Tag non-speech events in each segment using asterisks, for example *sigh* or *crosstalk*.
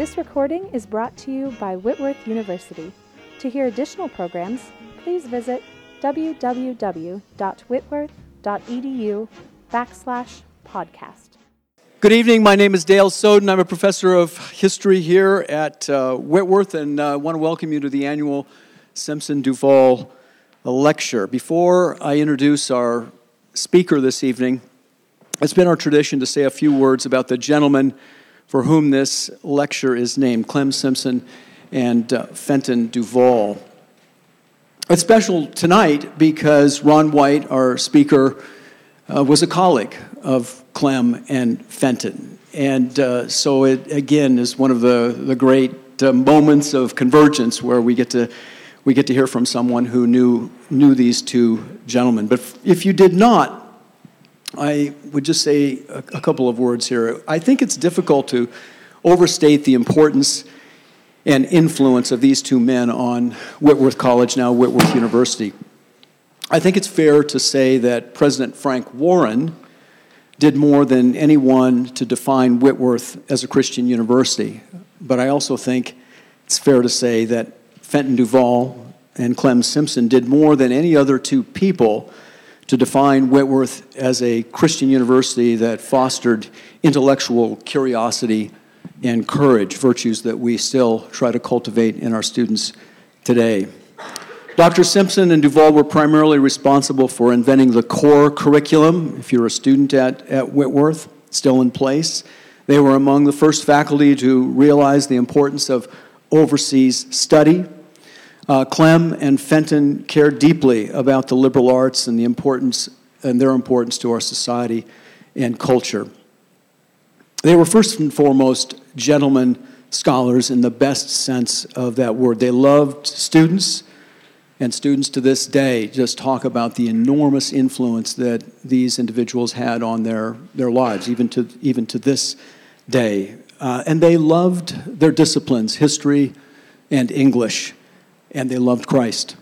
This recording is brought to you by Whitworth University. To hear additional programs, please visit www.whitworth.edu backslash podcast. Good evening. My name is Dale Soden. I'm a professor of history here at uh, Whitworth, and I uh, want to welcome you to the annual Simpson Duval lecture. Before I introduce our speaker this evening, it's been our tradition to say a few words about the gentleman for whom this lecture is named Clem Simpson and uh, Fenton Duval. It's special tonight because Ron White, our speaker, uh, was a colleague of Clem and Fenton. And uh, so it, again, is one of the, the great uh, moments of convergence where we get to we get to hear from someone who knew, knew these two gentlemen. But if you did not, I would just say a, a couple of words here. I think it's difficult to overstate the importance and influence of these two men on Whitworth College, now Whitworth University. I think it's fair to say that President Frank Warren did more than anyone to define Whitworth as a Christian university. But I also think it's fair to say that Fenton Duval and Clem Simpson did more than any other two people to define Whitworth as a Christian university that fostered intellectual curiosity and courage, virtues that we still try to cultivate in our students today. Dr. Simpson and Duval were primarily responsible for inventing the core curriculum, if you're a student at, at Whitworth, still in place. They were among the first faculty to realize the importance of overseas study uh, Clem and Fenton cared deeply about the liberal arts and the importance and their importance to our society and culture. They were first and foremost gentlemen scholars in the best sense of that word. They loved students, and students to this day just talk about the enormous influence that these individuals had on their, their lives, even to, even to this day. Uh, and they loved their disciplines, history and English and they loved Christ.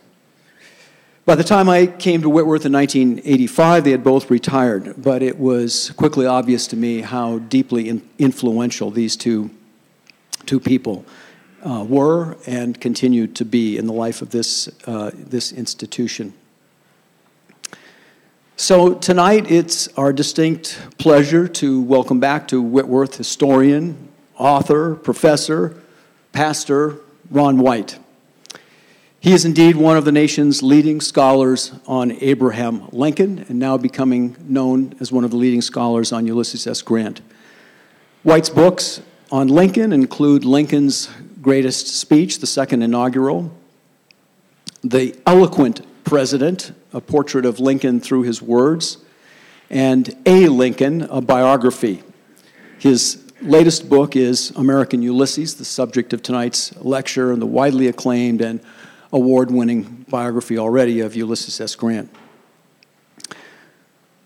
By the time I came to Whitworth in 1985, they had both retired, but it was quickly obvious to me how deeply in influential these two, two people uh, were and continue to be in the life of this, uh, this institution. So, tonight it's our distinct pleasure to welcome back to Whitworth historian, author, professor, pastor Ron White. He is indeed one of the nation's leading scholars on Abraham Lincoln and now becoming known as one of the leading scholars on Ulysses S. Grant. White's books on Lincoln include Lincoln's greatest speech, the second inaugural, The Eloquent President, a portrait of Lincoln through his words, and A. Lincoln, a biography. His latest book is American Ulysses, the subject of tonight's lecture, and the widely acclaimed and award winning biography already of Ulysses S. Grant.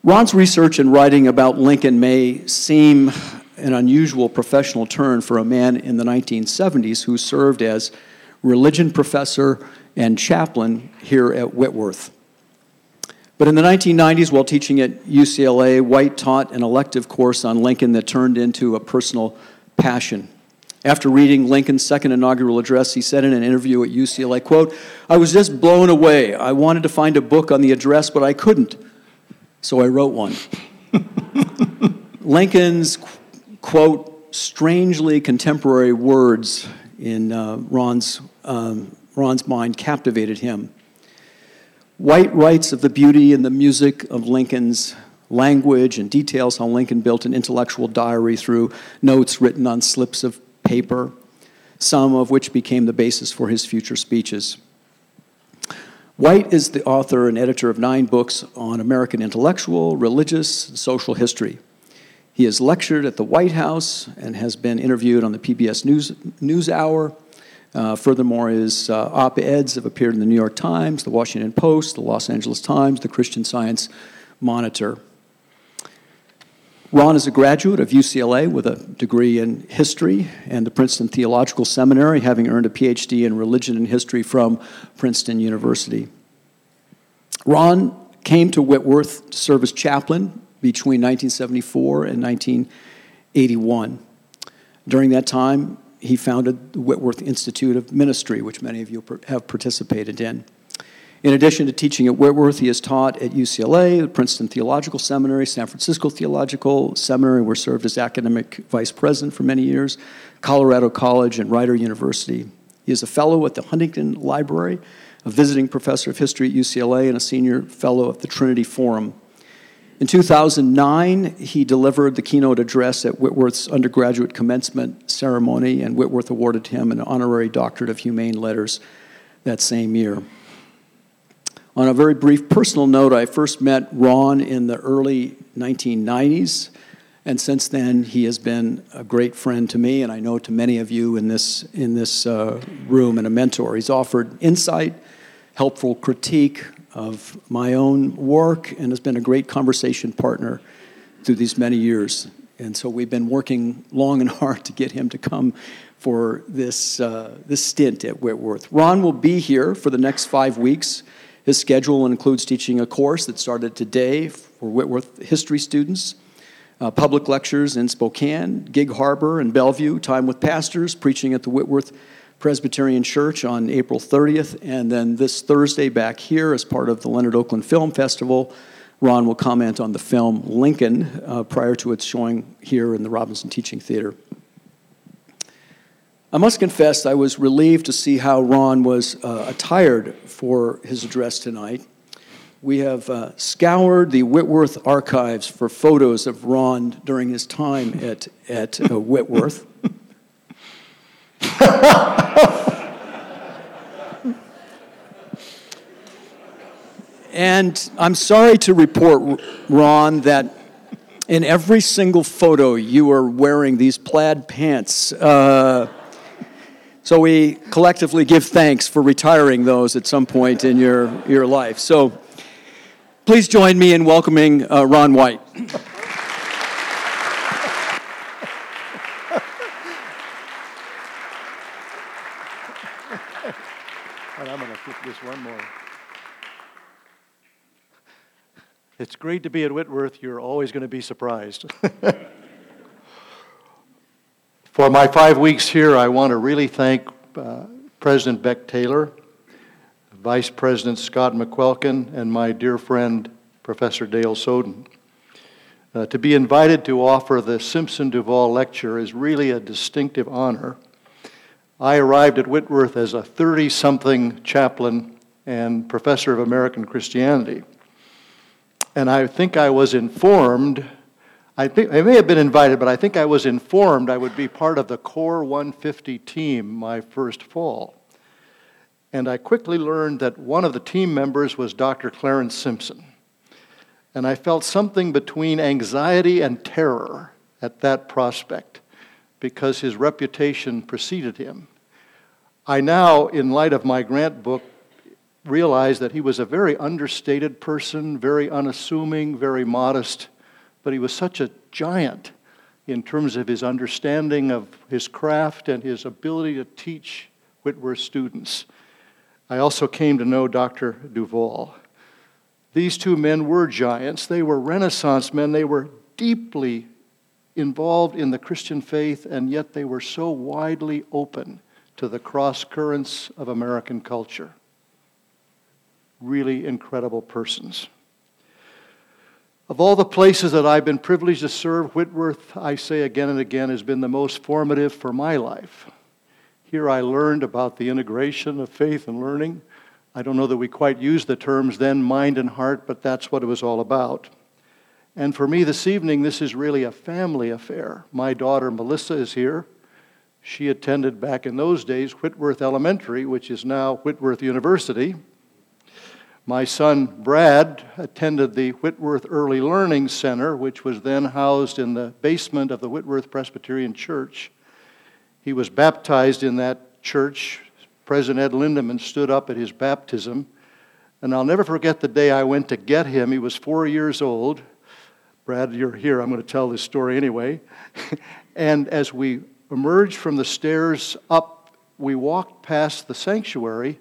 Ron's research and writing about Lincoln may seem an unusual professional turn for a man in the 1970s who served as religion professor and chaplain here at Whitworth. But in the 1990s, while teaching at UCLA, White taught an elective course on Lincoln that turned into a personal passion. After reading Lincoln's second inaugural address, he said in an interview at UCLA, quote, I was just blown away. I wanted to find a book on the address, but I couldn't. So I wrote one. Lincoln's, quote, strangely contemporary words in uh, Ron's, um, Ron's mind captivated him. White writes of the beauty and the music of Lincoln's language and details how Lincoln built an intellectual diary through notes written on slips of paper, some of which became the basis for his future speeches. White is the author and editor of nine books on American intellectual, religious, and social history. He has lectured at the White House and has been interviewed on the PBS News, News Hour. Uh, furthermore, his uh, op eds have appeared in the New York Times, the Washington Post, the Los Angeles Times, the Christian Science Monitor. Ron is a graduate of UCLA with a degree in history and the Princeton Theological Seminary, having earned a PhD in religion and history from Princeton University. Ron came to Whitworth to serve as chaplain between 1974 and 1981. During that time, he founded the Whitworth Institute of Ministry, which many of you have participated in. In addition to teaching at Whitworth, he has taught at UCLA, Princeton Theological Seminary, San Francisco Theological Seminary, where served as academic vice president for many years, Colorado College, and Rider University. He is a fellow at the Huntington Library, a visiting professor of history at UCLA, and a senior fellow at the Trinity Forum. In 2009, he delivered the keynote address at Whitworth's undergraduate commencement ceremony, and Whitworth awarded him an honorary doctorate of humane letters that same year. On a very brief personal note, I first met Ron in the early 1990s, and since then he has been a great friend to me, and I know to many of you in this, in this uh, room, and a mentor. He's offered insight, helpful critique of my own work, and has been a great conversation partner through these many years. And so we've been working long and hard to get him to come for this, uh, this stint at Whitworth. Ron will be here for the next five weeks. His schedule includes teaching a course that started today for Whitworth history students, uh, public lectures in Spokane, Gig Harbor, and Bellevue, time with pastors, preaching at the Whitworth Presbyterian Church on April 30th, and then this Thursday back here as part of the Leonard Oakland Film Festival. Ron will comment on the film Lincoln uh, prior to its showing here in the Robinson Teaching Theater. I must confess, I was relieved to see how Ron was uh, attired for his address tonight. We have uh, scoured the Whitworth archives for photos of Ron during his time at, at uh, Whitworth. *laughs* and I'm sorry to report, Ron, that in every single photo you are wearing these plaid pants. Uh, so we collectively give thanks for retiring those at some point in your, your life. So please join me in welcoming uh, Ron White. and I'm going to flip this one more. It's great to be at Whitworth. You're always going to be surprised. *laughs* For my five weeks here, I want to really thank uh, President Beck Taylor, Vice President Scott McQuilkin, and my dear friend, Professor Dale Soden. Uh, to be invited to offer the Simpson Duval Lecture is really a distinctive honor. I arrived at Whitworth as a 30 something chaplain and professor of American Christianity. And I think I was informed I, think, I may have been invited, but I think I was informed I would be part of the Core 150 team my first fall. And I quickly learned that one of the team members was Dr. Clarence Simpson. And I felt something between anxiety and terror at that prospect because his reputation preceded him. I now, in light of my grant book, realize that he was a very understated person, very unassuming, very modest but he was such a giant in terms of his understanding of his craft and his ability to teach Whitworth students. I also came to know Dr. Duval. These two men were giants. They were Renaissance men. They were deeply involved in the Christian faith, and yet they were so widely open to the cross currents of American culture. Really incredible persons. Of all the places that I've been privileged to serve, Whitworth, I say again and again, has been the most formative for my life. Here I learned about the integration of faith and learning. I don't know that we quite used the terms then, mind and heart, but that's what it was all about. And for me this evening, this is really a family affair. My daughter Melissa is here. She attended back in those days Whitworth Elementary, which is now Whitworth University. My son Brad attended the Whitworth Early Learning Center, which was then housed in the basement of the Whitworth Presbyterian Church. He was baptized in that church. President Ed Lindaman stood up at his baptism. And I'll never forget the day I went to get him. He was four years old. Brad, you're here. I'm going to tell this story anyway. *laughs* and as we emerged from the stairs up, we walked past the sanctuary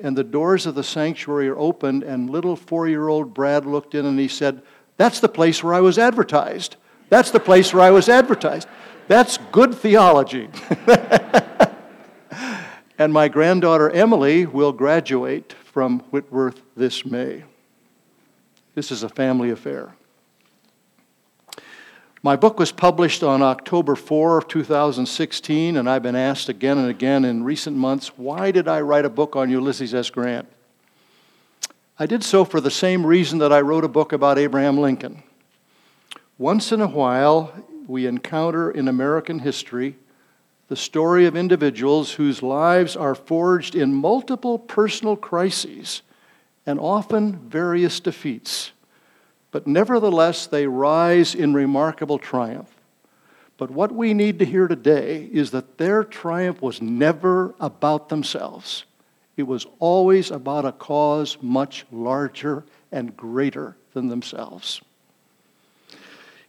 and the doors of the sanctuary are opened, and little four year old Brad looked in and he said, That's the place where I was advertised. That's the place where I was advertised. That's good theology. *laughs* and my granddaughter Emily will graduate from Whitworth this May. This is a family affair. My book was published on October 4 of 2016, and I've been asked again and again in recent months, why did I write a book on Ulysses S. Grant? I did so for the same reason that I wrote a book about Abraham Lincoln. Once in a while, we encounter in American history the story of individuals whose lives are forged in multiple personal crises and often various defeats. But nevertheless, they rise in remarkable triumph. But what we need to hear today is that their triumph was never about themselves. It was always about a cause much larger and greater than themselves.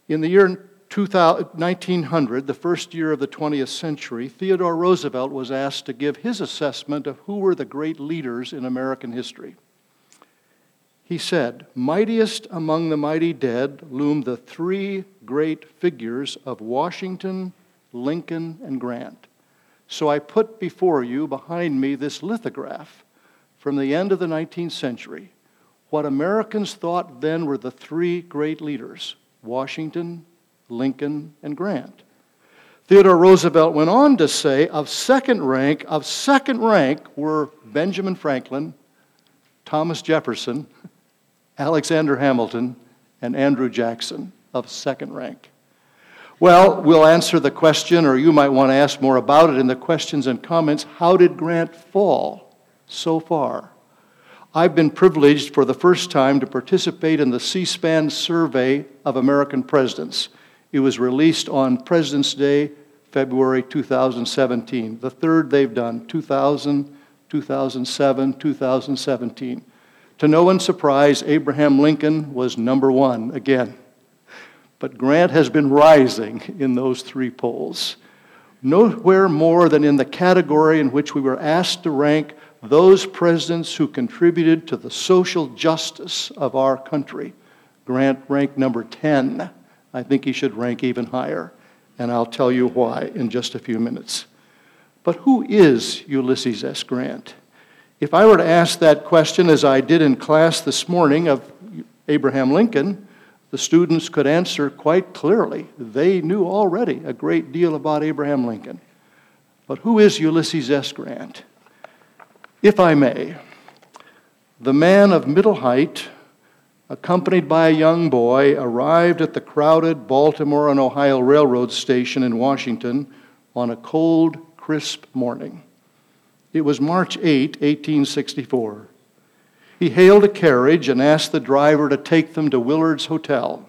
In the year 1900, the first year of the 20th century, Theodore Roosevelt was asked to give his assessment of who were the great leaders in American history. He said, Mightiest among the mighty dead loom the three great figures of Washington, Lincoln, and Grant. So I put before you, behind me, this lithograph from the end of the 19th century. What Americans thought then were the three great leaders Washington, Lincoln, and Grant. Theodore Roosevelt went on to say of second rank, of second rank were Benjamin Franklin, Thomas Jefferson, Alexander Hamilton, and Andrew Jackson of second rank. Well, we'll answer the question, or you might want to ask more about it in the questions and comments. How did Grant fall so far? I've been privileged for the first time to participate in the C SPAN survey of American presidents. It was released on President's Day, February 2017. The third they've done, 2000, 2007, 2017. To no one's surprise, Abraham Lincoln was number one again. But Grant has been rising in those three polls. Nowhere more than in the category in which we were asked to rank those presidents who contributed to the social justice of our country. Grant ranked number 10. I think he should rank even higher, and I'll tell you why in just a few minutes. But who is Ulysses S. Grant? If I were to ask that question, as I did in class this morning of Abraham Lincoln, the students could answer quite clearly. They knew already a great deal about Abraham Lincoln. But who is Ulysses S. Grant? If I may, the man of middle height, accompanied by a young boy, arrived at the crowded Baltimore and Ohio Railroad station in Washington on a cold, crisp morning. It was March 8, 1864. He hailed a carriage and asked the driver to take them to Willard's Hotel.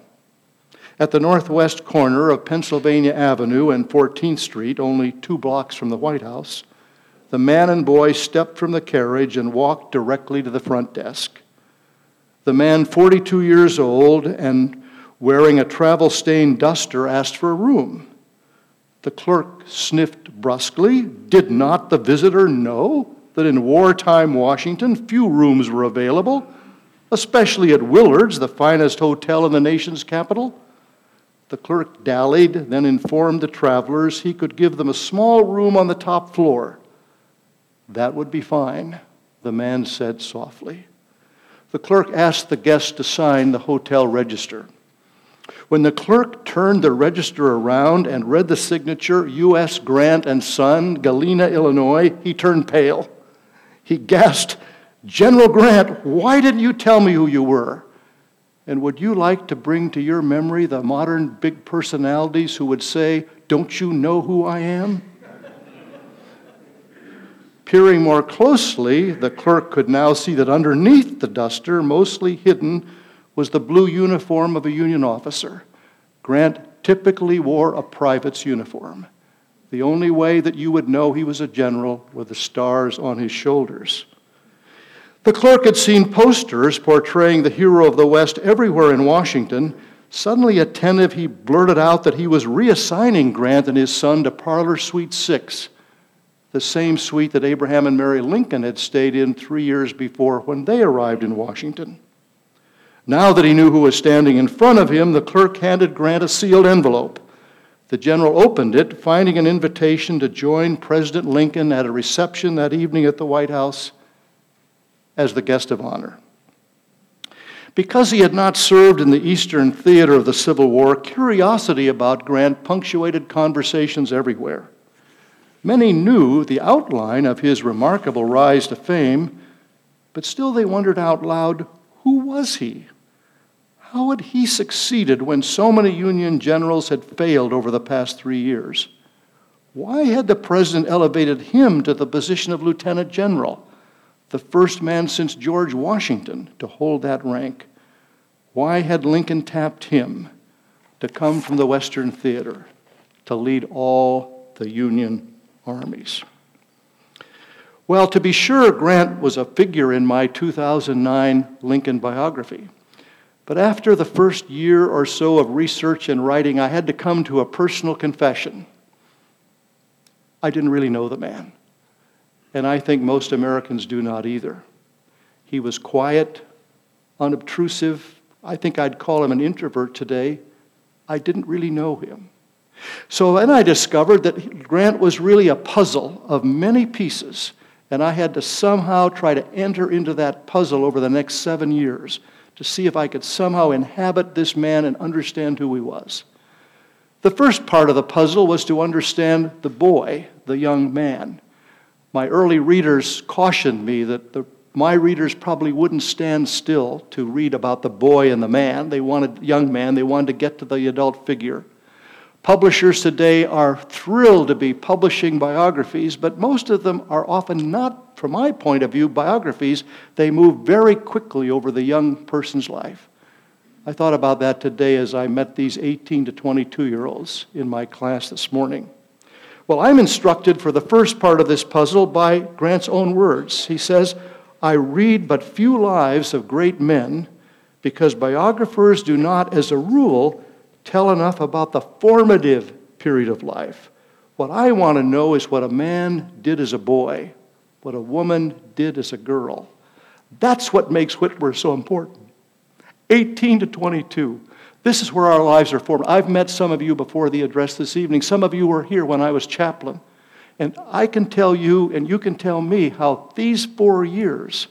At the northwest corner of Pennsylvania Avenue and 14th Street, only two blocks from the White House, the man and boy stepped from the carriage and walked directly to the front desk. The man, 42 years old and wearing a travel stained duster, asked for a room. The clerk sniffed brusquely. Did not the visitor know that in wartime Washington few rooms were available, especially at Willard's, the finest hotel in the nation's capital? The clerk dallied, then informed the travelers he could give them a small room on the top floor. That would be fine, the man said softly. The clerk asked the guest to sign the hotel register. When the clerk turned the register around and read the signature, U.S. Grant and Son, Galena, Illinois, he turned pale. He gasped, General Grant, why didn't you tell me who you were? And would you like to bring to your memory the modern big personalities who would say, Don't you know who I am? Peering more closely, the clerk could now see that underneath the duster, mostly hidden, was the blue uniform of a Union officer. Grant typically wore a private's uniform. The only way that you would know he was a general were the stars on his shoulders. The clerk had seen posters portraying the hero of the West everywhere in Washington. Suddenly attentive, he blurted out that he was reassigning Grant and his son to Parlor Suite 6 the same suite that Abraham and Mary Lincoln had stayed in three years before when they arrived in Washington. Now that he knew who was standing in front of him, the clerk handed Grant a sealed envelope. The general opened it, finding an invitation to join President Lincoln at a reception that evening at the White House as the guest of honor. Because he had not served in the Eastern theater of the Civil War, curiosity about Grant punctuated conversations everywhere. Many knew the outline of his remarkable rise to fame, but still they wondered out loud who was he? How had he succeeded when so many Union generals had failed over the past three years? Why had the president elevated him to the position of lieutenant general? the first man since George Washington to hold that rank. Why had Lincoln tapped him to come from the Western Theater to lead all the Union armies? Well, to be sure, Grant was a figure in my 2009 Lincoln biography. But after the first year or so of research and writing, I had to come to a personal confession. I didn't really know the man and I think most Americans do not either. He was quiet, unobtrusive. I think I'd call him an introvert today. I didn't really know him. So then I discovered that Grant was really a puzzle of many pieces, and I had to somehow try to enter into that puzzle over the next seven years to see if I could somehow inhabit this man and understand who he was. The first part of the puzzle was to understand the boy, the young man my early readers cautioned me that the, my readers probably wouldn't stand still to read about the boy and the man. They wanted young man, they wanted to get to the adult figure. Publishers today are thrilled to be publishing biographies, but most of them are often not, from my point of view, biographies. They move very quickly over the young person's life. I thought about that today as I met these 18 to 22 year olds in my class this morning. Well, I'm instructed for the first part of this puzzle by Grant's own words. He says, I read but few lives of great men because biographers do not, as a rule, tell enough about the formative period of life. What I want to know is what a man did as a boy, what a woman did as a girl. That's what makes Whitworth so important. 18 to 22. This is where our lives are formed. I've met some of you before the address this evening. Some of you were here when I was chaplain. And I can tell you, and you can tell me, how these four years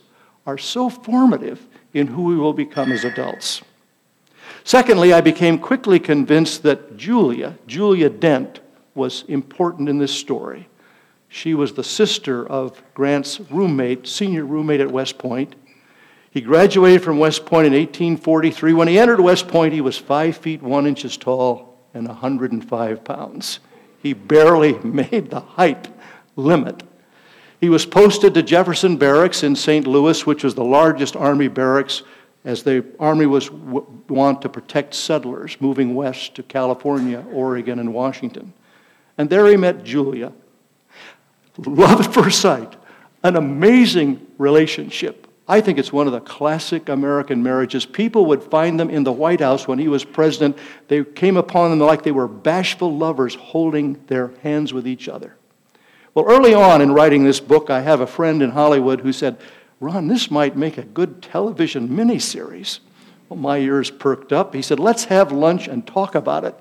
are so formative in who we will become as adults. Secondly, I became quickly convinced that Julia, Julia Dent, was important in this story. She was the sister of Grant's roommate, senior roommate at West Point. He graduated from West Point in 1843. When he entered West Point, he was five feet one inches tall and 105 pounds. He barely *laughs* made the height limit. He was posted to Jefferson Barracks in St. Louis, which was the largest Army barracks, as the Army was want to protect settlers moving west to California, Oregon, and Washington. And there he met Julia. Love at first sight, an amazing relationship. I think it's one of the classic American marriages. People would find them in the White House when he was president. They came upon them like they were bashful lovers holding their hands with each other. Well, early on in writing this book, I have a friend in Hollywood who said, Ron, this might make a good television miniseries. Well, my ears perked up. He said, Let's have lunch and talk about it.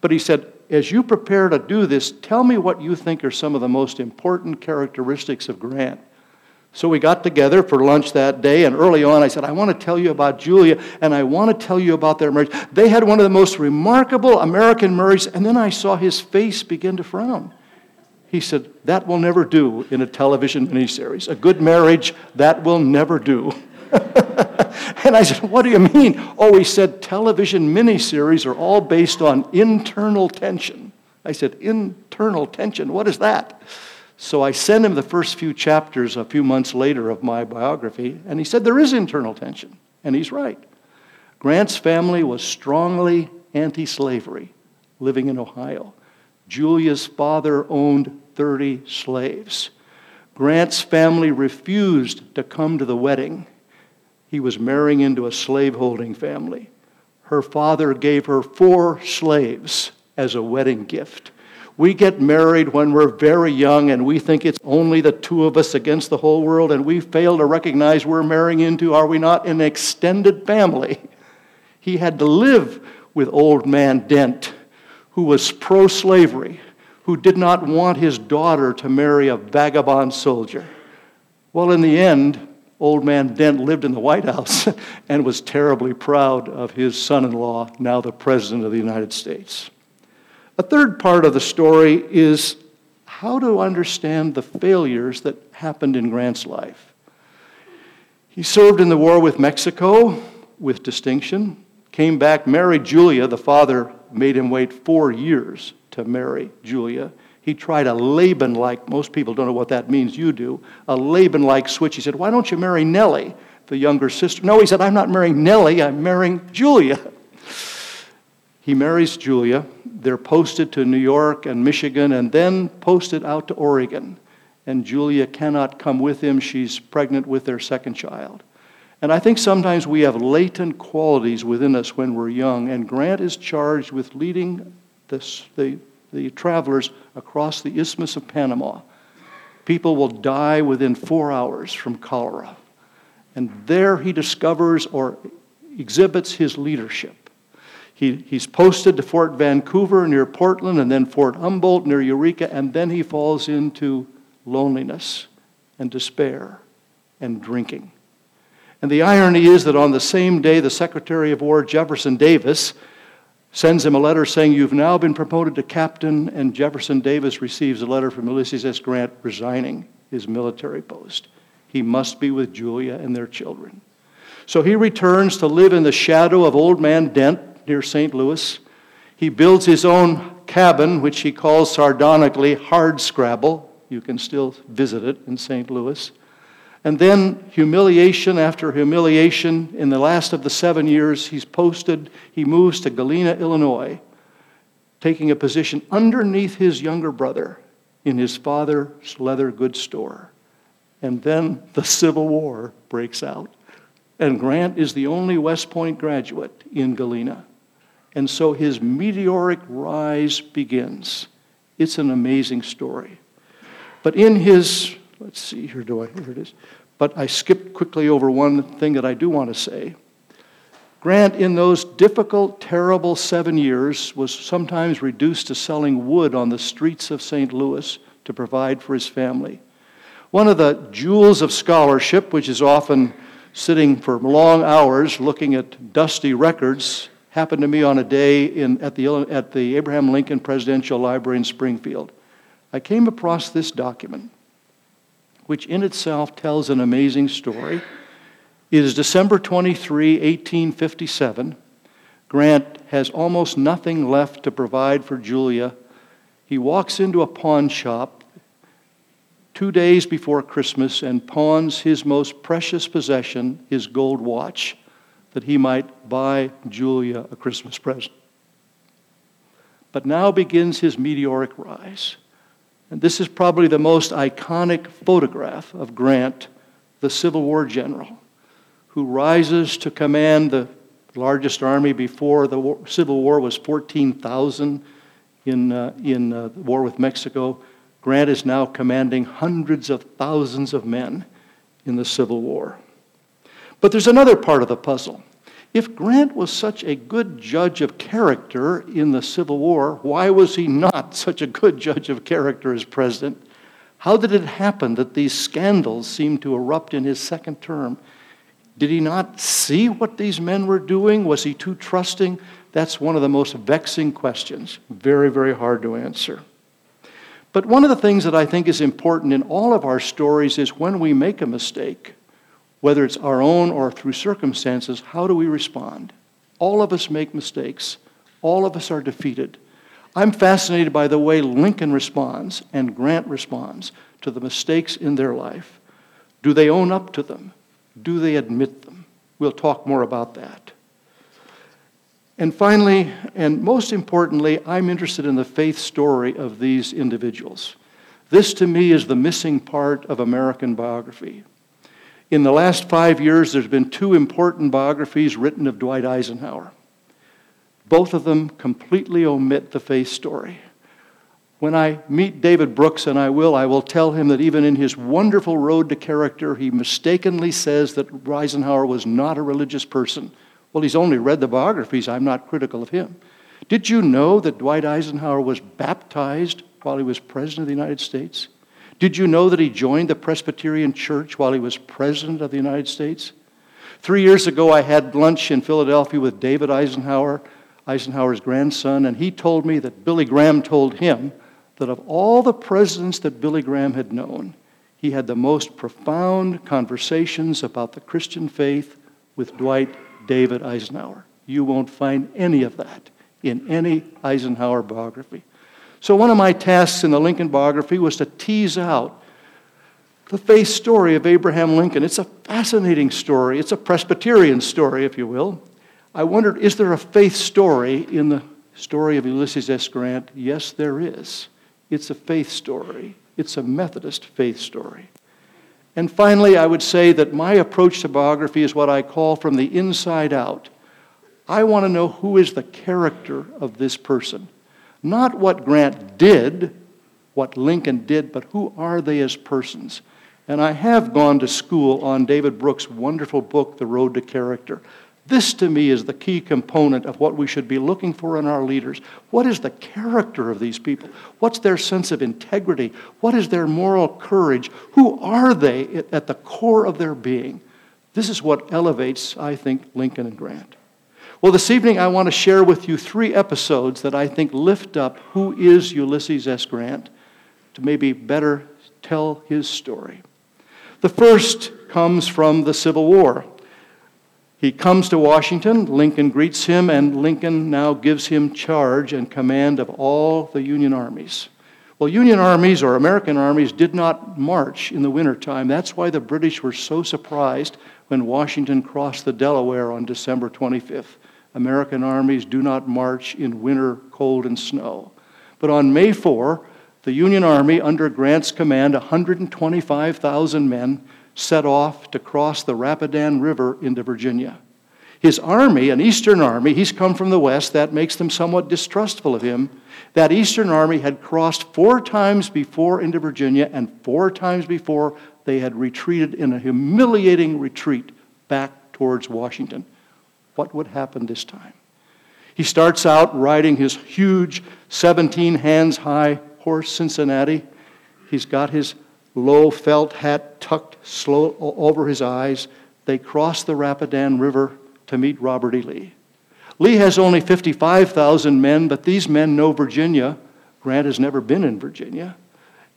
But he said, As you prepare to do this, tell me what you think are some of the most important characteristics of Grant. So we got together for lunch that day, and early on I said, I want to tell you about Julia, and I want to tell you about their marriage. They had one of the most remarkable American marriages, and then I saw his face begin to frown. He said, That will never do in a television miniseries. A good marriage, that will never do. *laughs* and I said, What do you mean? Oh, he said, television miniseries are all based on internal tension. I said, Internal tension? What is that? So I sent him the first few chapters a few months later of my biography, and he said there is internal tension, and he's right. Grant's family was strongly anti slavery, living in Ohio. Julia's father owned 30 slaves. Grant's family refused to come to the wedding. He was marrying into a slaveholding family. Her father gave her four slaves as a wedding gift. We get married when we're very young and we think it's only the two of us against the whole world, and we fail to recognize we're marrying into, are we not, an extended family. He had to live with old man Dent, who was pro slavery, who did not want his daughter to marry a vagabond soldier. Well, in the end, old man Dent lived in the White House *laughs* and was terribly proud of his son in law, now the President of the United States. A third part of the story is how to understand the failures that happened in Grant's life. He served in the war with Mexico with distinction, came back, married Julia. The father made him wait four years to marry Julia. He tried a Laban like, most people don't know what that means, you do, a Laban like switch. He said, Why don't you marry Nellie, the younger sister? No, he said, I'm not marrying Nellie, I'm marrying Julia. He marries Julia. They're posted to New York and Michigan and then posted out to Oregon. And Julia cannot come with him. She's pregnant with their second child. And I think sometimes we have latent qualities within us when we're young, and Grant is charged with leading this, the, the travelers across the Isthmus of Panama. People will die within four hours from cholera. And there he discovers or exhibits his leadership. He, he's posted to Fort Vancouver near Portland and then Fort Humboldt near Eureka, and then he falls into loneliness and despair and drinking. And the irony is that on the same day, the Secretary of War, Jefferson Davis, sends him a letter saying, You've now been promoted to captain, and Jefferson Davis receives a letter from Ulysses S. Grant resigning his military post. He must be with Julia and their children. So he returns to live in the shadow of Old Man Dent, near St. Louis. He builds his own cabin, which he calls sardonically Hard Scrabble. You can still visit it in St. Louis. And then, humiliation after humiliation, in the last of the seven years, he's posted, he moves to Galena, Illinois, taking a position underneath his younger brother in his father's leather goods store. And then the Civil War breaks out. And Grant is the only West Point graduate in Galena. And so his meteoric rise begins. It's an amazing story. But in his, let's see here, do I, here it is. But I skipped quickly over one thing that I do want to say. Grant, in those difficult, terrible seven years, was sometimes reduced to selling wood on the streets of St. Louis to provide for his family. One of the jewels of scholarship, which is often sitting for long hours looking at dusty records, happened to me on a day in, at, the, at the Abraham Lincoln Presidential Library in Springfield. I came across this document, which in itself tells an amazing story. It is December 23, 1857. Grant has almost nothing left to provide for Julia. He walks into a pawn shop two days before Christmas and pawns his most precious possession, his gold watch that he might buy Julia a Christmas present. But now begins his meteoric rise. And this is probably the most iconic photograph of Grant, the Civil War general, who rises to command the largest army before the war, Civil War was 14,000 in, uh, in uh, the war with Mexico. Grant is now commanding hundreds of thousands of men in the Civil War. But there's another part of the puzzle. If Grant was such a good judge of character in the Civil War, why was he not such a good judge of character as president? How did it happen that these scandals seemed to erupt in his second term? Did he not see what these men were doing? Was he too trusting? That's one of the most vexing questions. Very, very hard to answer. But one of the things that I think is important in all of our stories is when we make a mistake, whether it's our own or through circumstances, how do we respond? All of us make mistakes. All of us are defeated. I'm fascinated by the way Lincoln responds and Grant responds to the mistakes in their life. Do they own up to them? Do they admit them? We'll talk more about that. And finally, and most importantly, I'm interested in the faith story of these individuals. This to me is the missing part of American biography. In the last five years, there's been two important biographies written of Dwight Eisenhower. Both of them completely omit the faith story. When I meet David Brooks, and I will, I will tell him that even in his wonderful road to character, he mistakenly says that Eisenhower was not a religious person. Well, he's only read the biographies. I'm not critical of him. Did you know that Dwight Eisenhower was baptized while he was President of the United States? Did you know that he joined the Presbyterian Church while he was President of the United States? Three years ago, I had lunch in Philadelphia with David Eisenhower, Eisenhower's grandson, and he told me that Billy Graham told him that of all the presidents that Billy Graham had known, he had the most profound conversations about the Christian faith with Dwight David Eisenhower. You won't find any of that in any Eisenhower biography. So, one of my tasks in the Lincoln biography was to tease out the faith story of Abraham Lincoln. It's a fascinating story. It's a Presbyterian story, if you will. I wondered, is there a faith story in the story of Ulysses S. Grant? Yes, there is. It's a faith story, it's a Methodist faith story. And finally, I would say that my approach to biography is what I call from the inside out. I want to know who is the character of this person. Not what Grant did, what Lincoln did, but who are they as persons. And I have gone to school on David Brooks' wonderful book, The Road to Character. This, to me, is the key component of what we should be looking for in our leaders. What is the character of these people? What's their sense of integrity? What is their moral courage? Who are they at the core of their being? This is what elevates, I think, Lincoln and Grant. Well, this evening I want to share with you three episodes that I think lift up who is Ulysses S. Grant to maybe better tell his story. The first comes from the Civil War. He comes to Washington, Lincoln greets him, and Lincoln now gives him charge and command of all the Union armies. Well, Union armies or American armies did not march in the wintertime. That's why the British were so surprised when Washington crossed the Delaware on December 25th. American armies do not march in winter, cold, and snow. But on May 4, the Union Army, under Grant's command, 125,000 men, set off to cross the Rapidan River into Virginia. His army, an Eastern army, he's come from the West, that makes them somewhat distrustful of him. That Eastern army had crossed four times before into Virginia, and four times before they had retreated in a humiliating retreat back towards Washington. What would happen this time? He starts out riding his huge 17 hands high horse, Cincinnati. He's got his low felt hat tucked slow over his eyes. They cross the Rapidan River to meet Robert E. Lee. Lee has only 55,000 men, but these men know Virginia. Grant has never been in Virginia.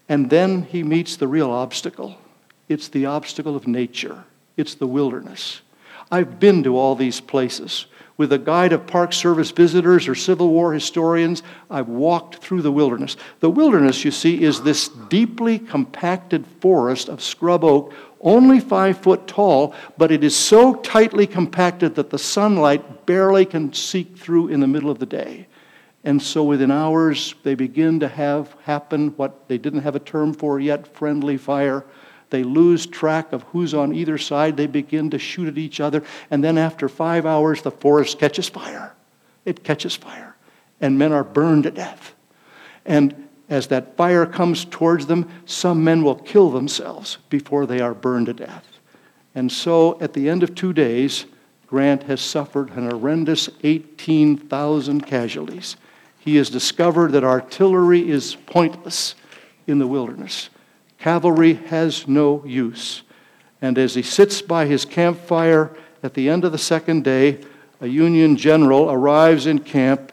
And then he meets the real obstacle it's the obstacle of nature, it's the wilderness. I've been to all these places. With a guide of Park Service visitors or Civil War historians, I've walked through the wilderness. The wilderness, you see, is this deeply compacted forest of scrub oak, only five foot tall, but it is so tightly compacted that the sunlight barely can seep through in the middle of the day. And so within hours, they begin to have happen what they didn't have a term for yet friendly fire they lose track of who's on either side. They begin to shoot at each other. And then after five hours, the forest catches fire. It catches fire. And men are burned to death. And as that fire comes towards them, some men will kill themselves before they are burned to death. And so at the end of two days, Grant has suffered an horrendous 18,000 casualties. He has discovered that artillery is pointless in the wilderness. Cavalry has no use. And as he sits by his campfire at the end of the second day, a Union general arrives in camp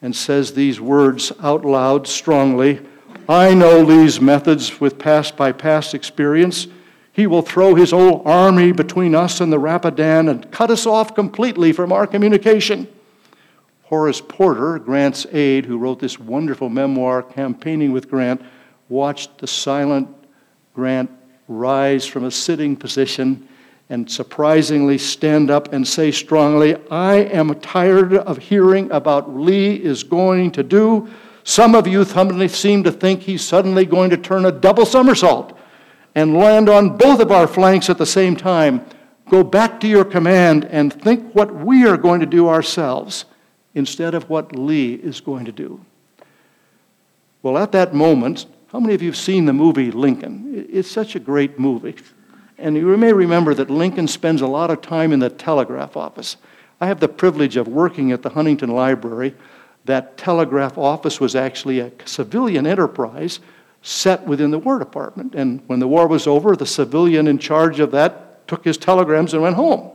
and says these words out loud strongly I know Lee's methods with past by past experience. He will throw his whole army between us and the Rapidan and cut us off completely from our communication. Horace Porter, Grant's aide, who wrote this wonderful memoir, Campaigning with Grant, watched the silent Grant rise from a sitting position and surprisingly stand up and say strongly, I am tired of hearing about Lee is going to do. Some of you suddenly seem to think he's suddenly going to turn a double somersault and land on both of our flanks at the same time. Go back to your command and think what we are going to do ourselves instead of what Lee is going to do. Well, at that moment, how many of you have seen the movie Lincoln? It's such a great movie. And you may remember that Lincoln spends a lot of time in the telegraph office. I have the privilege of working at the Huntington Library. that telegraph office was actually a civilian enterprise set within the War Department. And when the war was over, the civilian in charge of that took his telegrams and went home.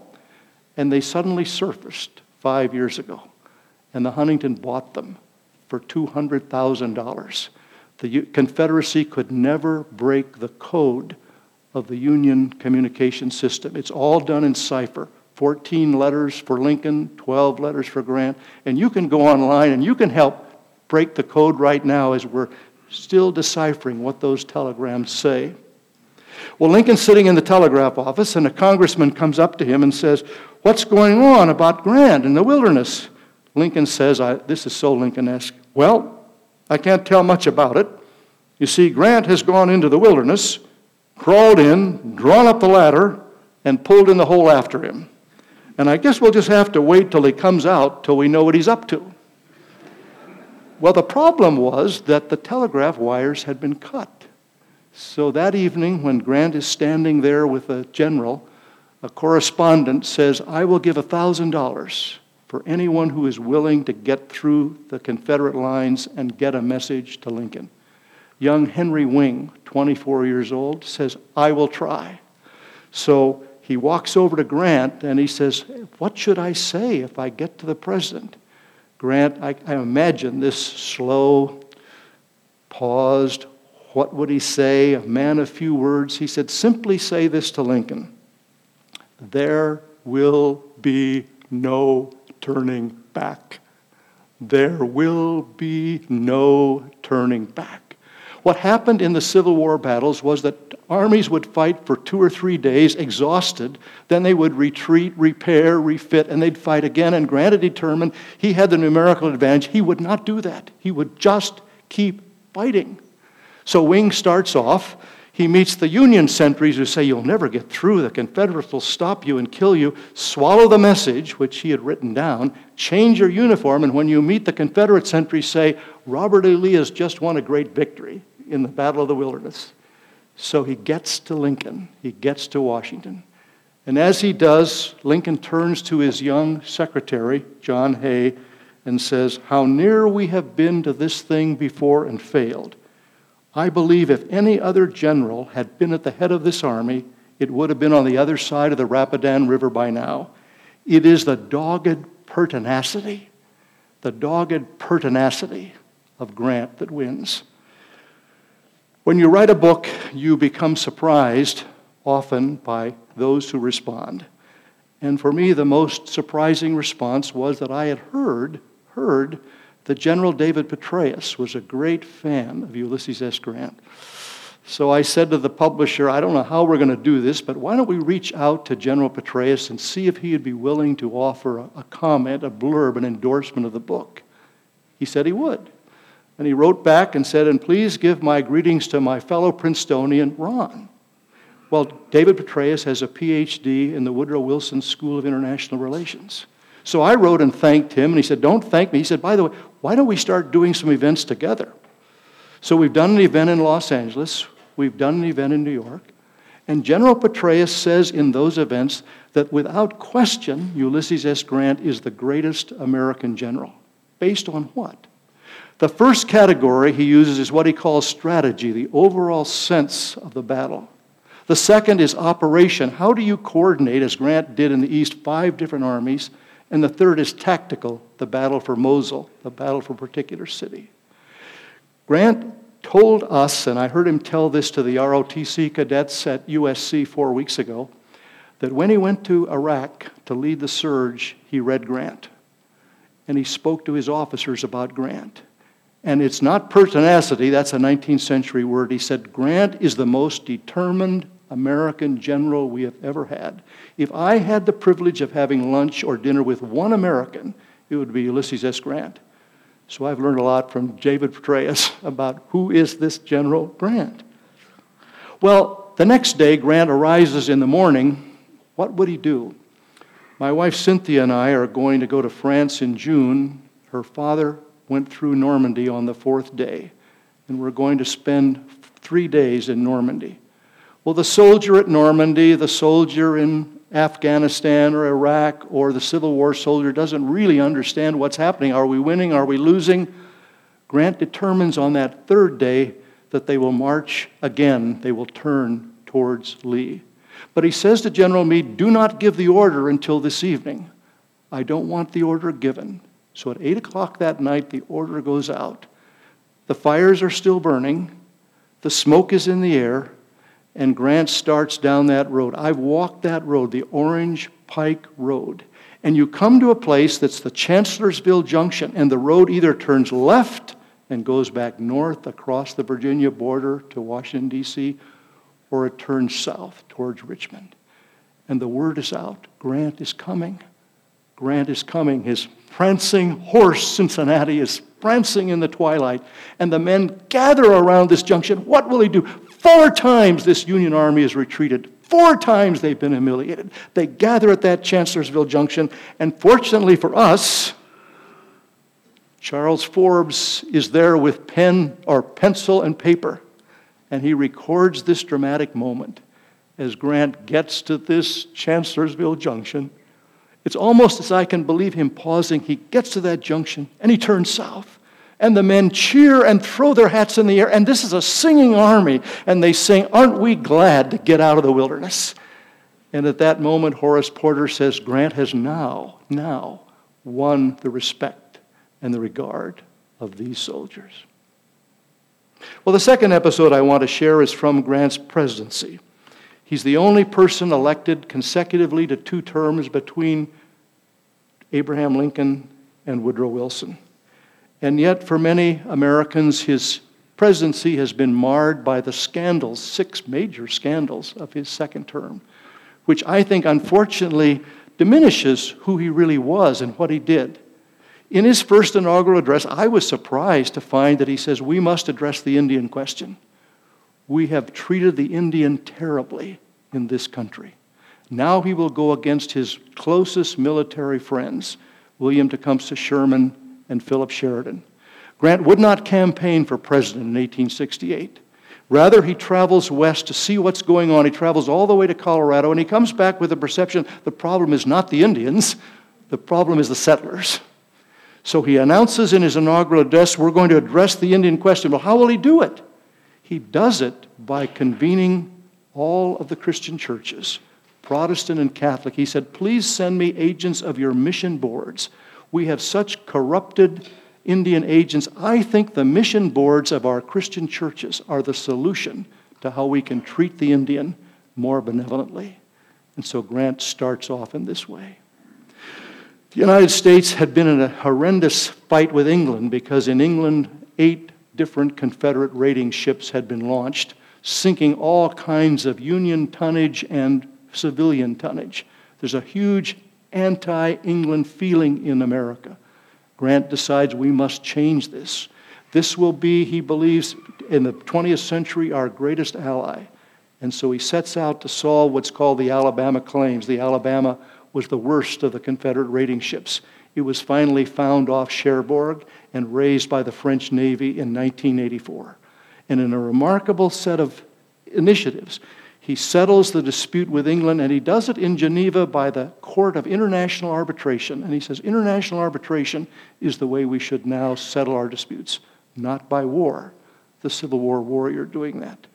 And they suddenly surfaced five years ago. And the Huntington bought them for $200,000. The Confederacy could never break the code of the Union communication system. It's all done in cipher. 14 letters for Lincoln, 12 letters for Grant. And you can go online and you can help break the code right now as we're still deciphering what those telegrams say. Well, Lincoln's sitting in the telegraph office, and a congressman comes up to him and says, What's going on about Grant in the wilderness? Lincoln says, This is so Lincoln esque. Well, I can't tell much about it. You see, Grant has gone into the wilderness, crawled in, drawn up the ladder, and pulled in the hole after him. And I guess we'll just have to wait till he comes out till we know what he's up to. Well, the problem was that the telegraph wires had been cut. So that evening, when Grant is standing there with a general, a correspondent says, I will give a $1,000 for anyone who is willing to get through the Confederate lines and get a message to Lincoln. Young Henry Wing, 24 years old, says, I will try. So he walks over to Grant and he says, What should I say if I get to the president? Grant, I, I imagine this slow, paused, what would he say? A man of few words. He said, Simply say this to Lincoln There will be no turning back. There will be no turning back. What happened in the Civil War battles was that armies would fight for two or three days, exhausted. Then they would retreat, repair, refit, and they'd fight again. And Grant had determined he had the numerical advantage. He would not do that. He would just keep fighting. So Wing starts off. He meets the Union sentries who say, You'll never get through. The Confederates will stop you and kill you. Swallow the message, which he had written down. Change your uniform. And when you meet the Confederate sentries, say, Robert E. Lee has just won a great victory in the Battle of the Wilderness. So he gets to Lincoln, he gets to Washington. And as he does, Lincoln turns to his young secretary, John Hay, and says, How near we have been to this thing before and failed. I believe if any other general had been at the head of this army, it would have been on the other side of the Rapidan River by now. It is the dogged pertinacity, the dogged pertinacity of Grant that wins. When you write a book, you become surprised often by those who respond. And for me, the most surprising response was that I had heard, heard that General David Petraeus was a great fan of Ulysses S. Grant. So I said to the publisher, I don't know how we're going to do this, but why don't we reach out to General Petraeus and see if he would be willing to offer a, a comment, a blurb, an endorsement of the book? He said he would. And he wrote back and said, And please give my greetings to my fellow Princetonian, Ron. Well, David Petraeus has a PhD in the Woodrow Wilson School of International Relations. So I wrote and thanked him, and he said, Don't thank me. He said, By the way, why don't we start doing some events together? So we've done an event in Los Angeles, we've done an event in New York, and General Petraeus says in those events that without question, Ulysses S. Grant is the greatest American general. Based on what? The first category he uses is what he calls strategy, the overall sense of the battle. The second is operation. How do you coordinate, as Grant did in the East, five different armies? And the third is tactical, the battle for Mosul, the battle for a particular city. Grant told us, and I heard him tell this to the ROTC cadets at USC four weeks ago, that when he went to Iraq to lead the surge, he read Grant. And he spoke to his officers about Grant. And it's not pertinacity, that's a 19th century word. He said, Grant is the most determined American general we have ever had. If I had the privilege of having lunch or dinner with one American, it would be Ulysses S. Grant. So I've learned a lot from David Petraeus *laughs* about who is this General Grant. Well, the next day, Grant arises in the morning. What would he do? My wife Cynthia and I are going to go to France in June. Her father went through Normandy on the fourth day, and we're going to spend three days in Normandy. Well, the soldier at Normandy, the soldier in Afghanistan or Iraq or the Civil War soldier doesn't really understand what's happening. Are we winning? Are we losing? Grant determines on that third day that they will march again, they will turn towards Lee. But he says to General Meade, Do not give the order until this evening. I don't want the order given. So at 8 o'clock that night, the order goes out. The fires are still burning, the smoke is in the air, and Grant starts down that road. I've walked that road, the Orange Pike Road. And you come to a place that's the Chancellorsville Junction, and the road either turns left and goes back north across the Virginia border to Washington, D.C., or it turns south towards Richmond. And the word is out Grant is coming. Grant is coming. His prancing horse, Cincinnati, is prancing in the twilight. And the men gather around this junction. What will he do? Four times this Union army has retreated. Four times they've been humiliated. They gather at that Chancellorsville Junction. And fortunately for us, Charles Forbes is there with pen or pencil and paper, and he records this dramatic moment as Grant gets to this Chancellorsville junction. It's almost as I can believe him pausing. He gets to that junction and he turns south. And the men cheer and throw their hats in the air. And this is a singing army. And they sing, Aren't we glad to get out of the wilderness? And at that moment, Horace Porter says, Grant has now, now won the respect and the regard of these soldiers. Well, the second episode I want to share is from Grant's presidency. He's the only person elected consecutively to two terms between Abraham Lincoln and Woodrow Wilson. And yet, for many Americans, his presidency has been marred by the scandals, six major scandals of his second term, which I think unfortunately diminishes who he really was and what he did. In his first inaugural address, I was surprised to find that he says, We must address the Indian question. We have treated the Indian terribly in this country. Now he will go against his closest military friends, William Tecumseh Sherman and Philip Sheridan. Grant would not campaign for president in 1868. Rather, he travels west to see what's going on. He travels all the way to Colorado, and he comes back with the perception the problem is not the Indians, the problem is the settlers. So he announces in his inaugural address, We're going to address the Indian question. Well, how will he do it? He does it by convening all of the Christian churches, Protestant and Catholic. He said, Please send me agents of your mission boards. We have such corrupted Indian agents. I think the mission boards of our Christian churches are the solution to how we can treat the Indian more benevolently. And so Grant starts off in this way. The United States had been in a horrendous fight with England because in England, eight different Confederate raiding ships had been launched, sinking all kinds of Union tonnage and civilian tonnage. There's a huge anti England feeling in America. Grant decides we must change this. This will be, he believes, in the 20th century, our greatest ally. And so he sets out to solve what's called the Alabama claims. The Alabama was the worst of the Confederate raiding ships. It was finally found off Cherbourg and raised by the French Navy in 1984. And in a remarkable set of initiatives, he settles the dispute with England, and he does it in Geneva by the Court of International Arbitration. And he says, International arbitration is the way we should now settle our disputes, not by war. The Civil War warrior doing that.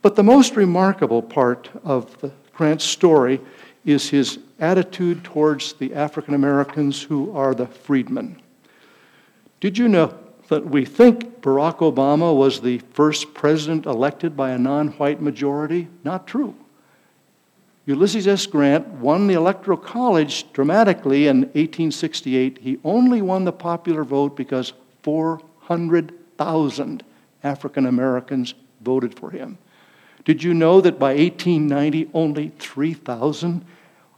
But the most remarkable part of Grant's story is his attitude towards the African Americans who are the freedmen. Did you know that we think Barack Obama was the first president elected by a non white majority? Not true. Ulysses S. Grant won the Electoral College dramatically in 1868. He only won the popular vote because 400,000 African Americans voted for him. Did you know that by 1890, only 3,000,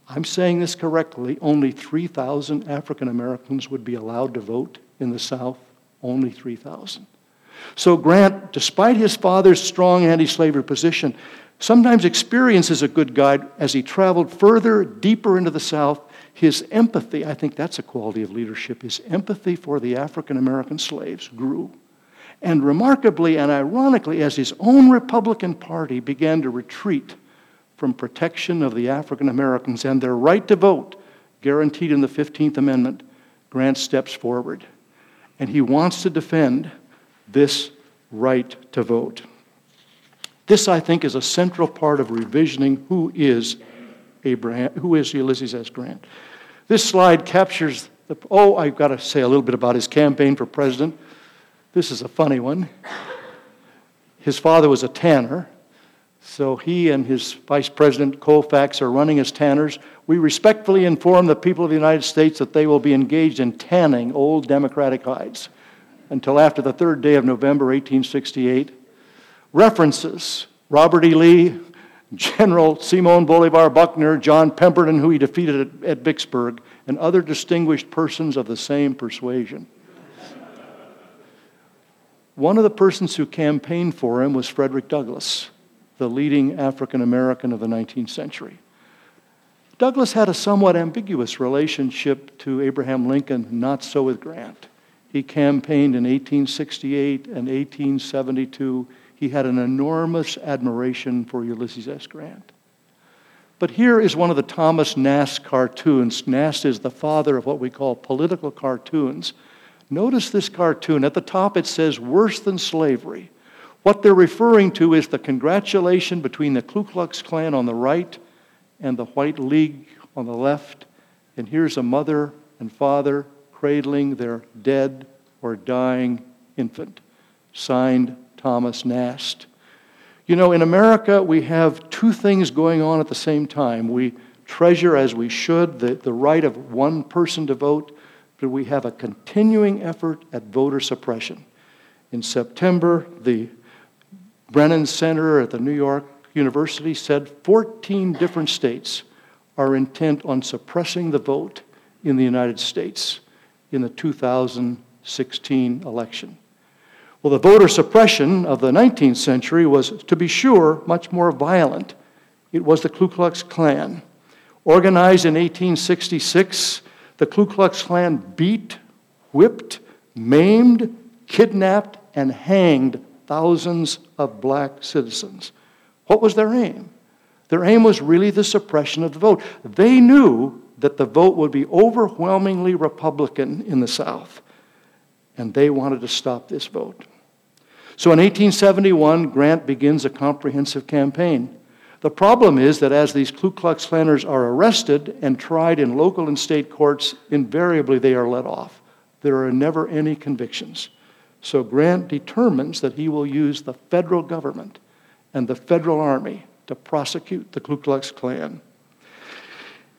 I'm saying this correctly, only 3,000 African Americans would be allowed to vote in the South? Only 3,000. So Grant, despite his father's strong anti slavery position, sometimes experiences a good guide as he traveled further, deeper into the South. His empathy, I think that's a quality of leadership, his empathy for the African American slaves grew. And remarkably and ironically, as his own Republican Party began to retreat from protection of the African Americans and their right to vote, guaranteed in the 15th Amendment, Grant steps forward. And he wants to defend this right to vote. This, I think, is a central part of revisioning who is Abraham, who is Ulysses S. Grant. This slide captures the, oh, I've got to say a little bit about his campaign for president. This is a funny one. His father was a tanner, so he and his vice president Colfax are running as tanners. We respectfully inform the people of the United States that they will be engaged in tanning old Democratic hides until after the third day of November 1868. References Robert E. Lee, General Simon Bolivar Buckner, John Pemberton, who he defeated at, at Vicksburg, and other distinguished persons of the same persuasion. One of the persons who campaigned for him was Frederick Douglass, the leading African American of the 19th century. Douglass had a somewhat ambiguous relationship to Abraham Lincoln, not so with Grant. He campaigned in 1868 and 1872. He had an enormous admiration for Ulysses S. Grant. But here is one of the Thomas Nast cartoons. Nast is the father of what we call political cartoons. Notice this cartoon. At the top it says, worse than slavery. What they're referring to is the congratulation between the Ku Klux Klan on the right and the White League on the left. And here's a mother and father cradling their dead or dying infant. Signed Thomas Nast. You know, in America, we have two things going on at the same time. We treasure, as we should, the, the right of one person to vote, but we have a continuing effort at voter suppression. In September, the Brennan Center at the New York University said 14 different states are intent on suppressing the vote in the United States in the 2016 election. Well, the voter suppression of the 19th century was, to be sure, much more violent. It was the Ku Klux Klan. Organized in 1866, the Ku Klux Klan beat, whipped, maimed, kidnapped, and hanged thousands of black citizens. What was their aim? Their aim was really the suppression of the vote. They knew that the vote would be overwhelmingly Republican in the South, and they wanted to stop this vote. So in 1871, Grant begins a comprehensive campaign. The problem is that as these Ku Klux Klanners are arrested and tried in local and state courts, invariably they are let off. There are never any convictions. So Grant determines that he will use the federal government and the federal army to prosecute the Ku Klux Klan.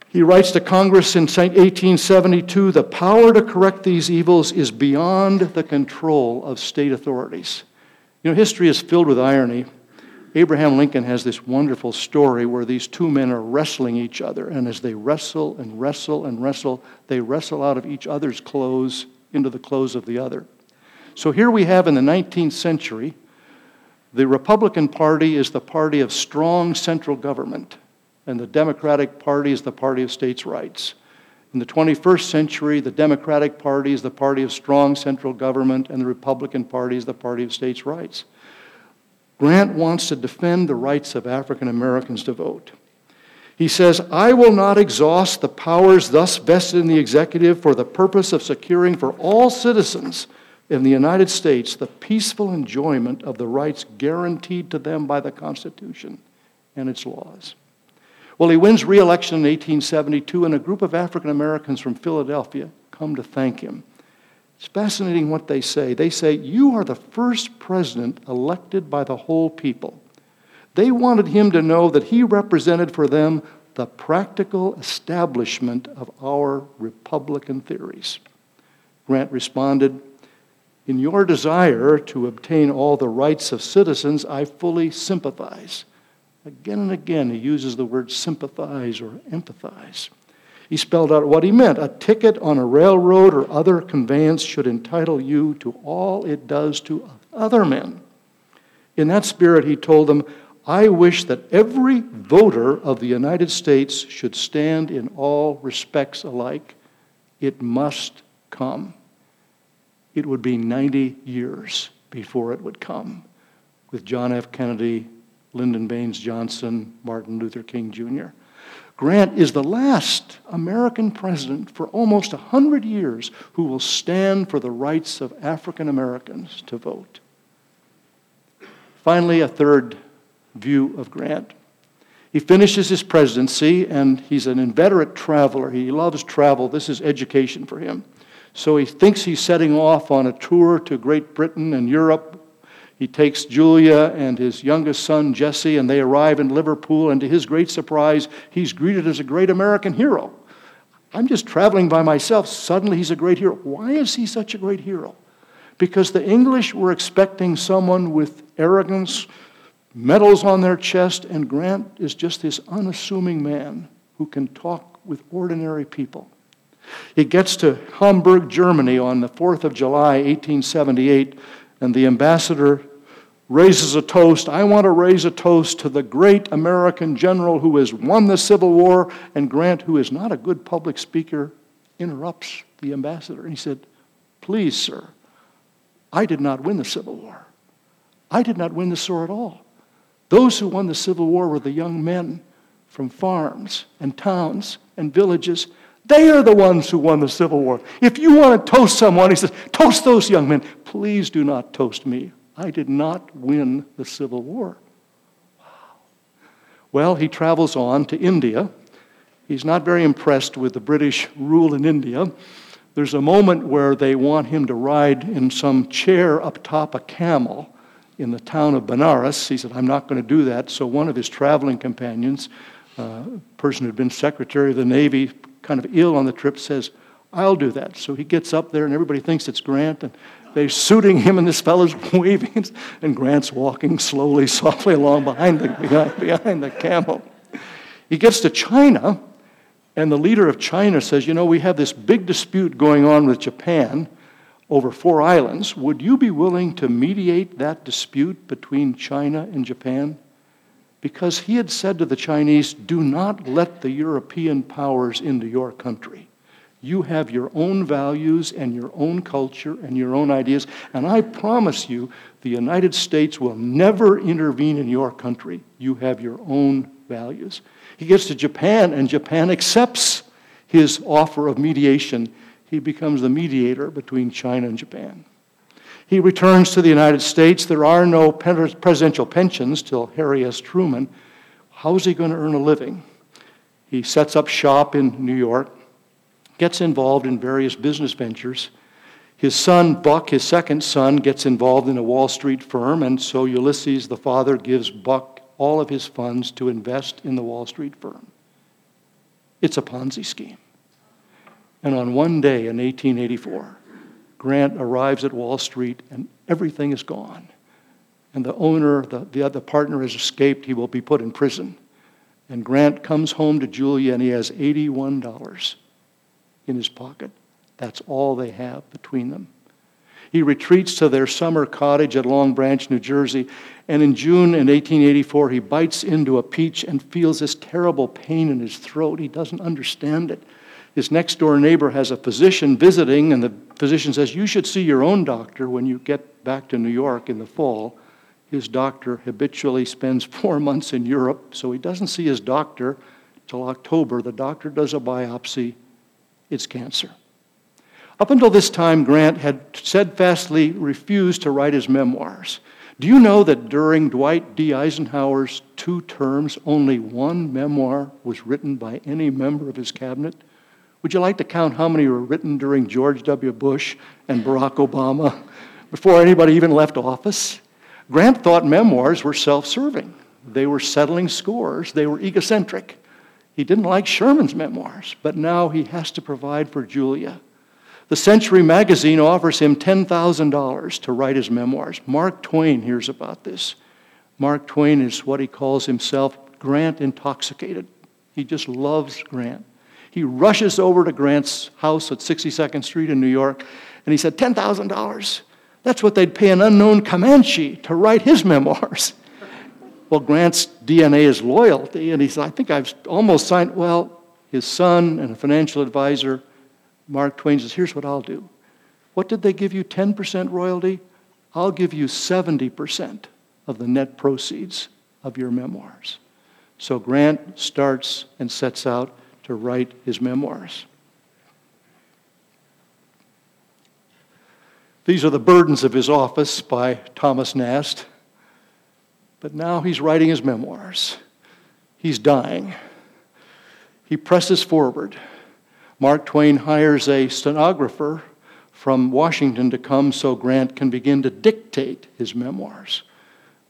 He writes to Congress in 1872 the power to correct these evils is beyond the control of state authorities. You know, history is filled with irony. Abraham Lincoln has this wonderful story where these two men are wrestling each other, and as they wrestle and wrestle and wrestle, they wrestle out of each other's clothes into the clothes of the other. So here we have in the 19th century, the Republican Party is the party of strong central government, and the Democratic Party is the party of states' rights. In the 21st century, the Democratic Party is the party of strong central government, and the Republican Party is the party of states' rights. Grant wants to defend the rights of African Americans to vote. He says, I will not exhaust the powers thus vested in the executive for the purpose of securing for all citizens in the United States the peaceful enjoyment of the rights guaranteed to them by the Constitution and its laws. Well, he wins re election in 1872, and a group of African Americans from Philadelphia come to thank him. It's fascinating what they say. They say, You are the first president elected by the whole people. They wanted him to know that he represented for them the practical establishment of our Republican theories. Grant responded, In your desire to obtain all the rights of citizens, I fully sympathize. Again and again, he uses the word sympathize or empathize. He spelled out what he meant. A ticket on a railroad or other conveyance should entitle you to all it does to other men. In that spirit, he told them, I wish that every voter of the United States should stand in all respects alike. It must come. It would be 90 years before it would come, with John F. Kennedy Lyndon Baines Johnson, Martin Luther King Jr. Grant is the last American president for almost 100 years who will stand for the rights of African Americans to vote. Finally, a third view of Grant. He finishes his presidency and he's an inveterate traveler. He loves travel. This is education for him. So he thinks he's setting off on a tour to Great Britain and Europe. He takes Julia and his youngest son, Jesse, and they arrive in Liverpool. And to his great surprise, he's greeted as a great American hero. I'm just traveling by myself. Suddenly, he's a great hero. Why is he such a great hero? Because the English were expecting someone with arrogance, medals on their chest, and Grant is just this unassuming man who can talk with ordinary people. He gets to Hamburg, Germany on the 4th of July, 1878, and the ambassador raises a toast. I want to raise a toast to the great American general who has won the Civil War. And Grant, who is not a good public speaker, interrupts the ambassador. And he said, Please, sir, I did not win the Civil War. I did not win the war at all. Those who won the Civil War were the young men from farms and towns and villages they are the ones who won the Civil War. If you want to toast someone, he says, toast those young men. Please do not toast me. I did not win the Civil War. Wow. Well, he travels on to India. He's not very impressed with the British rule in India. There's a moment where they want him to ride in some chair up top a camel in the town of Benares. He said, I'm not going to do that. So one of his traveling companions, uh, a person who'd been Secretary of the Navy, kind of ill on the trip, says, I'll do that. So he gets up there, and everybody thinks it's Grant, and they're suiting him, and this fellow's *laughs* waving, and Grant's walking slowly, *laughs* softly along behind the, behind, behind the camel. He gets to China, and the leader of China says, You know, we have this big dispute going on with Japan over four islands. Would you be willing to mediate that dispute between China and Japan? Because he had said to the Chinese, Do not let the European powers into your country. You have your own values and your own culture and your own ideas, and I promise you, the United States will never intervene in your country. You have your own values. He gets to Japan, and Japan accepts his offer of mediation. He becomes the mediator between China and Japan. He returns to the United States. There are no presidential pensions till Harry S. Truman. How is he going to earn a living? He sets up shop in New York, gets involved in various business ventures. His son, Buck, his second son, gets involved in a Wall Street firm, and so Ulysses, the father, gives Buck all of his funds to invest in the Wall Street firm. It's a Ponzi scheme. And on one day in 1884, Grant arrives at Wall Street and everything is gone. And the owner, the, the other partner has escaped. He will be put in prison. And Grant comes home to Julia and he has $81 in his pocket. That's all they have between them. He retreats to their summer cottage at Long Branch, New Jersey, and in June in 1884, he bites into a peach and feels this terrible pain in his throat. He doesn't understand it. His next door neighbor has a physician visiting, and the physician says, You should see your own doctor when you get back to New York in the fall. His doctor habitually spends *laughs* four months in Europe, so he doesn't see his doctor till October. The doctor does a biopsy. It's cancer. Up until this time, Grant had steadfastly refused to write his memoirs. Do you know that during Dwight D. Eisenhower's two terms, only one memoir was written by any member of his cabinet? Would you like to count how many were written during George W. Bush and Barack Obama before anybody even left office? Grant thought memoirs were self serving. They were settling scores, they were egocentric. He didn't like Sherman's memoirs, but now he has to provide for Julia. The Century magazine offers him $10,000 to write his memoirs. Mark Twain hears about this. Mark Twain is what he calls himself Grant intoxicated. He just loves Grant. He rushes over to Grant's house at 62nd Street in New York, and he said, $10,000. That's what they'd pay an unknown Comanche to write his memoirs. *laughs* Well, Grant's DNA is loyalty, and he said, I think I've almost signed. Well, his son and a financial advisor, Mark Twain, says, Here's what I'll do. What did they give you 10% royalty? I'll give you 70% of the net proceeds of your memoirs. So Grant starts and sets out to write his memoirs. These are the burdens of his office by Thomas Nast. But now he's writing his memoirs. He's dying. He presses forward. Mark Twain hires a stenographer from Washington to come so Grant can begin to dictate his memoirs.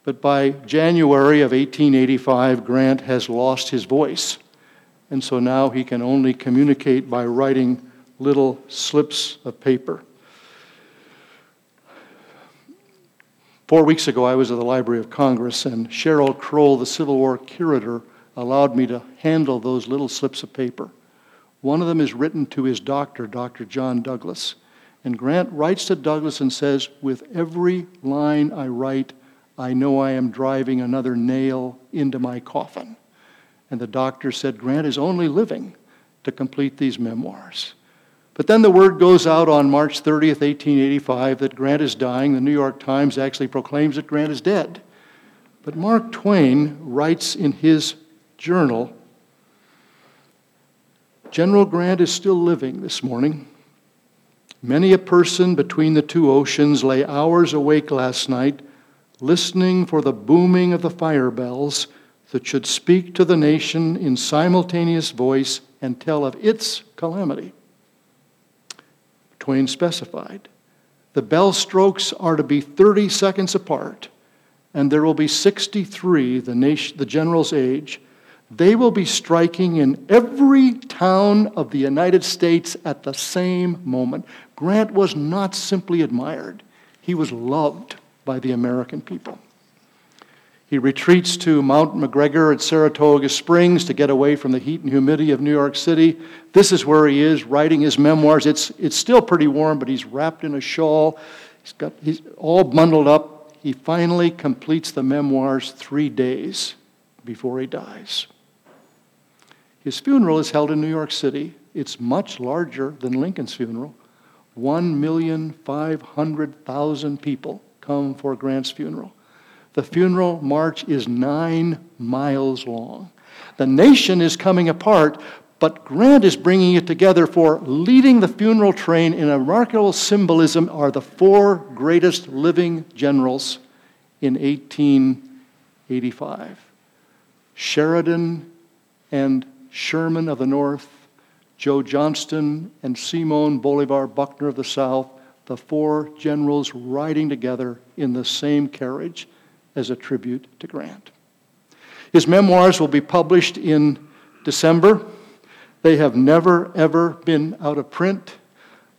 But by January of 1885, Grant has lost his voice. And so now he can only communicate by writing little slips of paper. Four weeks ago, I was at the Library of Congress, and Cheryl Krowl, the Civil War curator, allowed me to handle those little slips of paper. One of them is written to his doctor, Dr. John Douglas. And Grant writes to Douglas and says, With every line I write, I know I am driving another nail into my coffin. And the doctor said, Grant is only living to complete these memoirs. But then the word goes out on March 30th, 1885, that Grant is dying. The New York Times actually proclaims that Grant is dead. But Mark Twain writes in his journal General Grant is still living this morning. Many a person between the two oceans lay hours awake last night, listening for the booming of the fire bells that should speak to the nation in simultaneous voice and tell of its calamity. Twain specified the bell strokes are to be 30 seconds apart, and there will be 63 the, nation, the general's age they will be striking in every town of the United States at the same moment. Grant was not simply admired, he was loved by the American people. He retreats to Mount McGregor at Saratoga Springs to get away from the heat and humidity of New York City. This is where he is writing his memoirs. It's, it's still pretty warm, but he's wrapped in a shawl. He's, got, he's all bundled up. He finally completes the memoirs three days before he dies. His funeral is held in New York City. It's much larger than Lincoln's funeral. 1,500,000 people come for Grant's funeral. The funeral march is nine miles long. The nation is coming apart, but Grant is bringing it together for leading the funeral train in a remarkable symbolism are the four greatest living generals in 1885 Sheridan and Sherman of the North, Joe Johnston, and Simon Bolivar Buckner of the South, the four generals riding together in the same carriage as a tribute to Grant. His memoirs will be published in December. They have never, ever been out of print.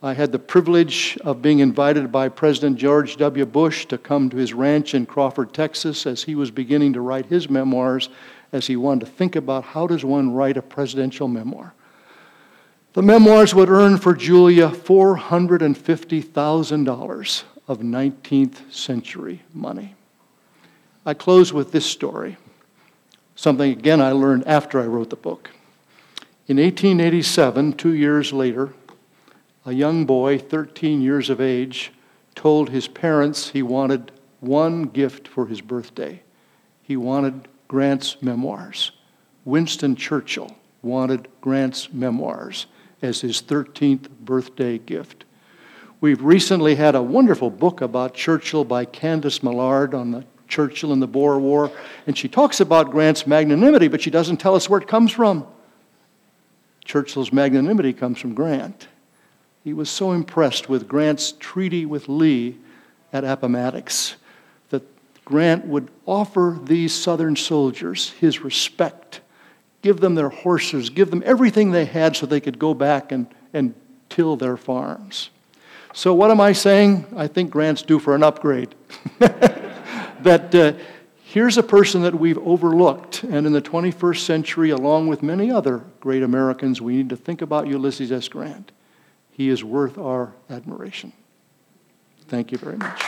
I had the privilege of being invited by President George W. Bush to come to his ranch in Crawford, Texas, as he was beginning to write his memoirs as he wanted to think about how does one write a presidential memoir. The memoirs would earn for Julia $450,000 of 19th century money. I close with this story, something again I learned after I wrote the book. In 1887, two years later, a young boy, 13 years of age, told his parents he wanted one gift for his birthday. He wanted Grant's memoirs. Winston Churchill wanted Grant's memoirs as his 13th birthday gift. We've recently had a wonderful book about Churchill by Candice Millard on the Churchill and the Boer War, and she talks about Grant's magnanimity, but she doesn't tell us where it comes from. Churchill's magnanimity comes from Grant. He was so impressed with Grant's treaty with Lee at Appomattox that Grant would offer these Southern soldiers his respect, give them their horses, give them everything they had so they could go back and, and till their farms. So, what am I saying? I think Grant's due for an upgrade. *laughs* that uh, here's a person that we've overlooked, and in the 21st century, along with many other great Americans, we need to think about Ulysses S. Grant. He is worth our admiration. Thank you very much.